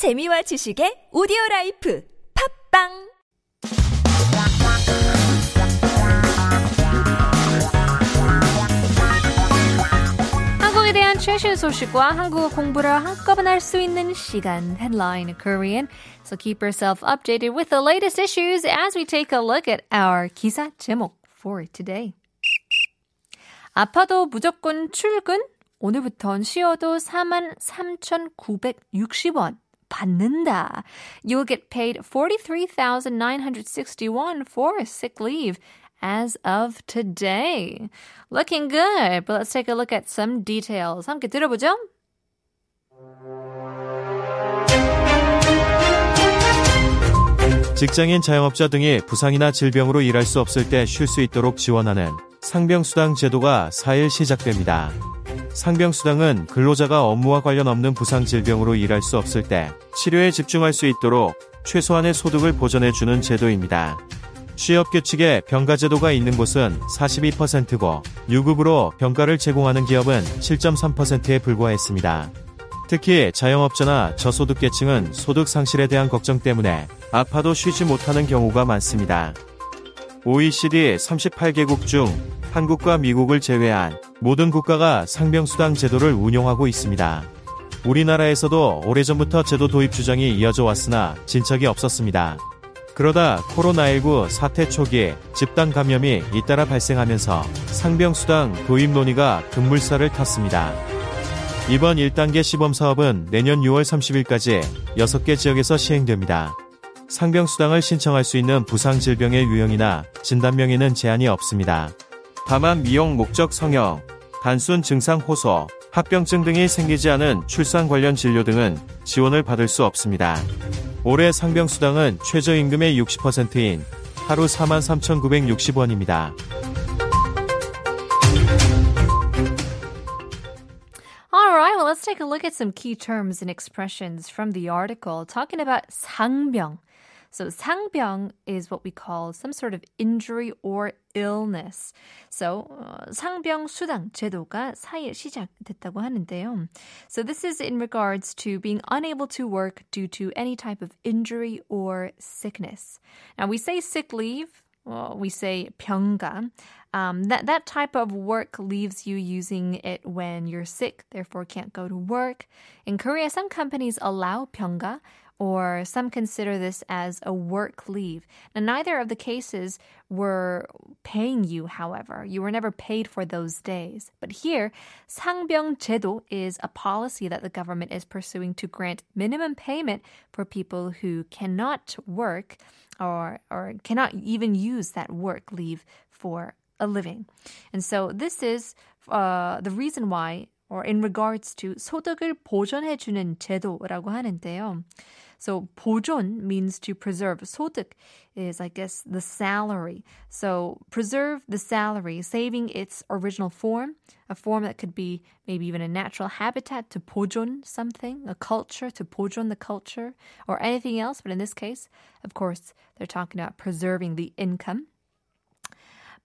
재미와 지식의 오디오 라이프 팝빵 한국에 대한 최신 소식과 한국어 공부를 한꺼번에 할 수 있는 시간 Headline Korean. So keep yourself updated with the latest issues as we take a look at our 기사 제목 for today. 아파도 무조건 출근? 오늘부턴 쉬어도 43,960원 받는다. You'll get paid 43,961 for sick leave as of today. Looking good, but let's take a look at some details. 함께 들어보죠. 직장인 자영업자 등이 부상이나 질병으로 일할 수 없을 때 쉴 수 있도록 지원하는 상병수당 제도가 4일 시작됩니다. 상병수당은 근로자가 업무와 관련 없는 부상 질병으로 일할 수 없을 때 치료에 집중할 수 있도록 최소한의 소득을 보전해주는 제도입니다. 취업 규칙에 병가 제도가 있는 곳은 42%고 유급으로 병가를 제공하는 기업은 7.3%에 불과했습니다. 특히 자영업자나 저소득계층은 소득 상실에 대한 걱정 때문에 아파도 쉬지 못하는 경우가 많습니다. OECD 38개국 중 한국과 미국을 제외한 모든 국가가 상병수당 제도를 운용하고 있습니다. 우리나라에서도 오래전부터 제도 도입 주장이 이어져 왔으나 진척이 없었습니다. 그러다 코로나19 사태 초기에 집단 감염이 잇따라 발생하면서 상병수당 도입 논의가 급물살을 탔습니다. 이번 1단계 시범 사업은 내년 6월 30일까지 6개 지역에서 시행됩니다. 상병수당을 신청할 수 있는 부상 질병의 유형이나 진단명에는 제한이 없습니다. 다만 미용 목적 성형, 단순 증상 호소, 합병증 등이 생기지 않은 출산 관련 진료 등은 지원을 받을 수 없습니다. 올해 상병수당은 최저임금의 60%인 하루 43,960원입니다. All right, well, let's take a look at some key terms and expressions from the article talking about 상병. So 상병 is what we call some sort of injury or illness. So uh, 상병 수당 제도가 4일 시작됐다고 하는데요. So this is in regards to being unable to work due to any type of injury or sickness. Now we say sick leave, well, we say 병가. Um, that that type of work leaves you using it when you're sick, therefore can't go to work. In Korea, some companies allow 병가, or some consider this as a work leave. Now, neither of the cases were paying you, however. You were never paid for those days. But here, 상병 제도 is a policy that the government is pursuing to grant minimum payment for people who cannot work or, or cannot even use that work leave for a living. And so this is uh, the reason why, or in regards to 소득을 보존해주는 제도라고 하는데요. So 보존 means to preserve. 소득 is, I guess, the salary. So preserve the salary, saving its original form, a form that could be maybe even a natural habitat to 보존 something, a culture to 보존 the culture, or anything else. But in this case, of course, they're talking about preserving the income.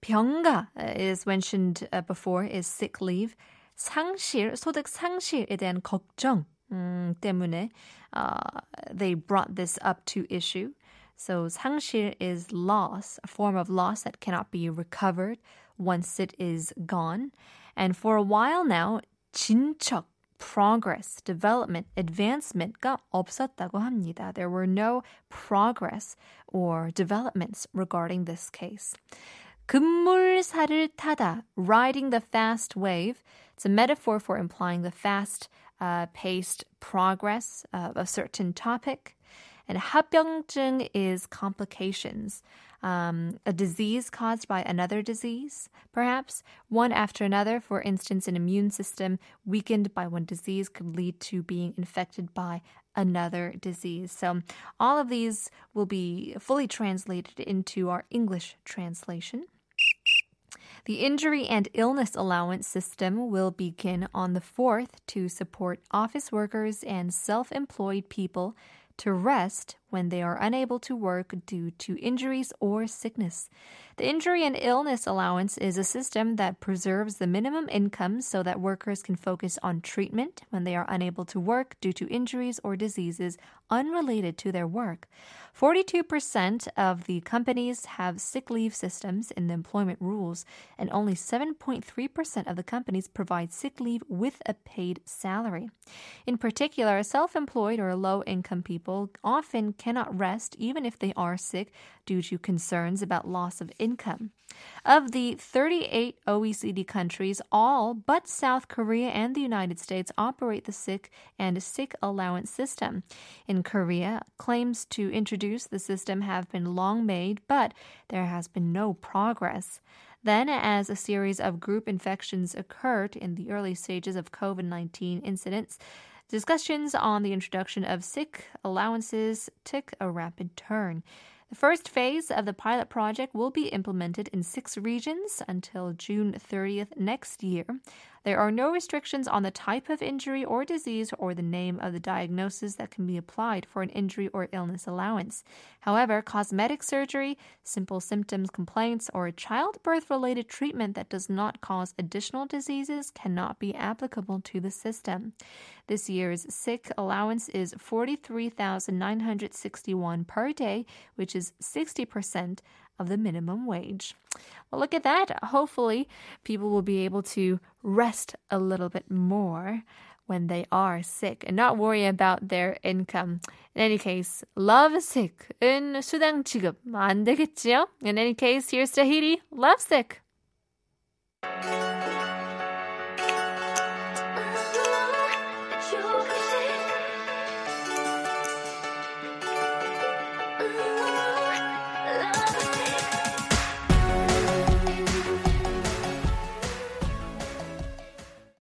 병가 is mentioned uh, before is sick leave. 상실, 소득 상실에 대한 걱정 음, 때문에 uh, they brought this up to issue. So 상실 is loss, a form of loss that cannot be recovered once it is gone. And for a while now, 진척, progress, development, advancement가 없었다고 합니다. There were no progress or developments regarding this case. 급물살을 타다, riding the fast wave. It's a metaphor for implying the fast uh, paced progress of a certain topic. And 합병증 is complications, um, a disease caused by another disease, perhaps one after another. For instance, an immune system weakened by one disease could lead to being infected by another disease. So, all of these will be fully translated into our English translation. The injury and illness allowance system will begin on the 4th to support office workers and self employed people to rest when they are unable to work due to injuries or sickness. The injury and illness allowance is a system that preserves the minimum income so that workers can focus on treatment when they are unable to work due to injuries or diseases unrelated to their work. 42% of the companies have sick leave systems in the employment rules, and only 7.3% of the companies provide sick leave with a paid salary. In particular, self employed or low income people often cannot rest even if they are sick due to concerns about loss of income. Of the 38 OECD countries, all but South Korea and the United States operate the sick and sick allowance system. In Korea, claims to introduce the system have been long made, but there has been no progress. Then, as a series of group infections occurred in the early stages of COVID 19 incidents, discussions on the introduction of sick allowances took a rapid turn. The first phase of the pilot project will be implemented in six regions until June 30th next year. There are no restrictions on the type of injury or disease or the name of the diagnosis that can be applied for an injury or illness allowance. However, cosmetic surgery, simple symptoms complaints, or childbirth related treatment that does not cause additional diseases cannot be applicable to the system. This year's sick allowance is 43,961 per day, which is 60% of the minimum wage. Well, look at that. Hopefully, people will be able to rest a little bit more when they are sick and not worry about their income. In any case, love sick in 수당 지급 안 되겠지요? In any case, here's Tahiti, love sick.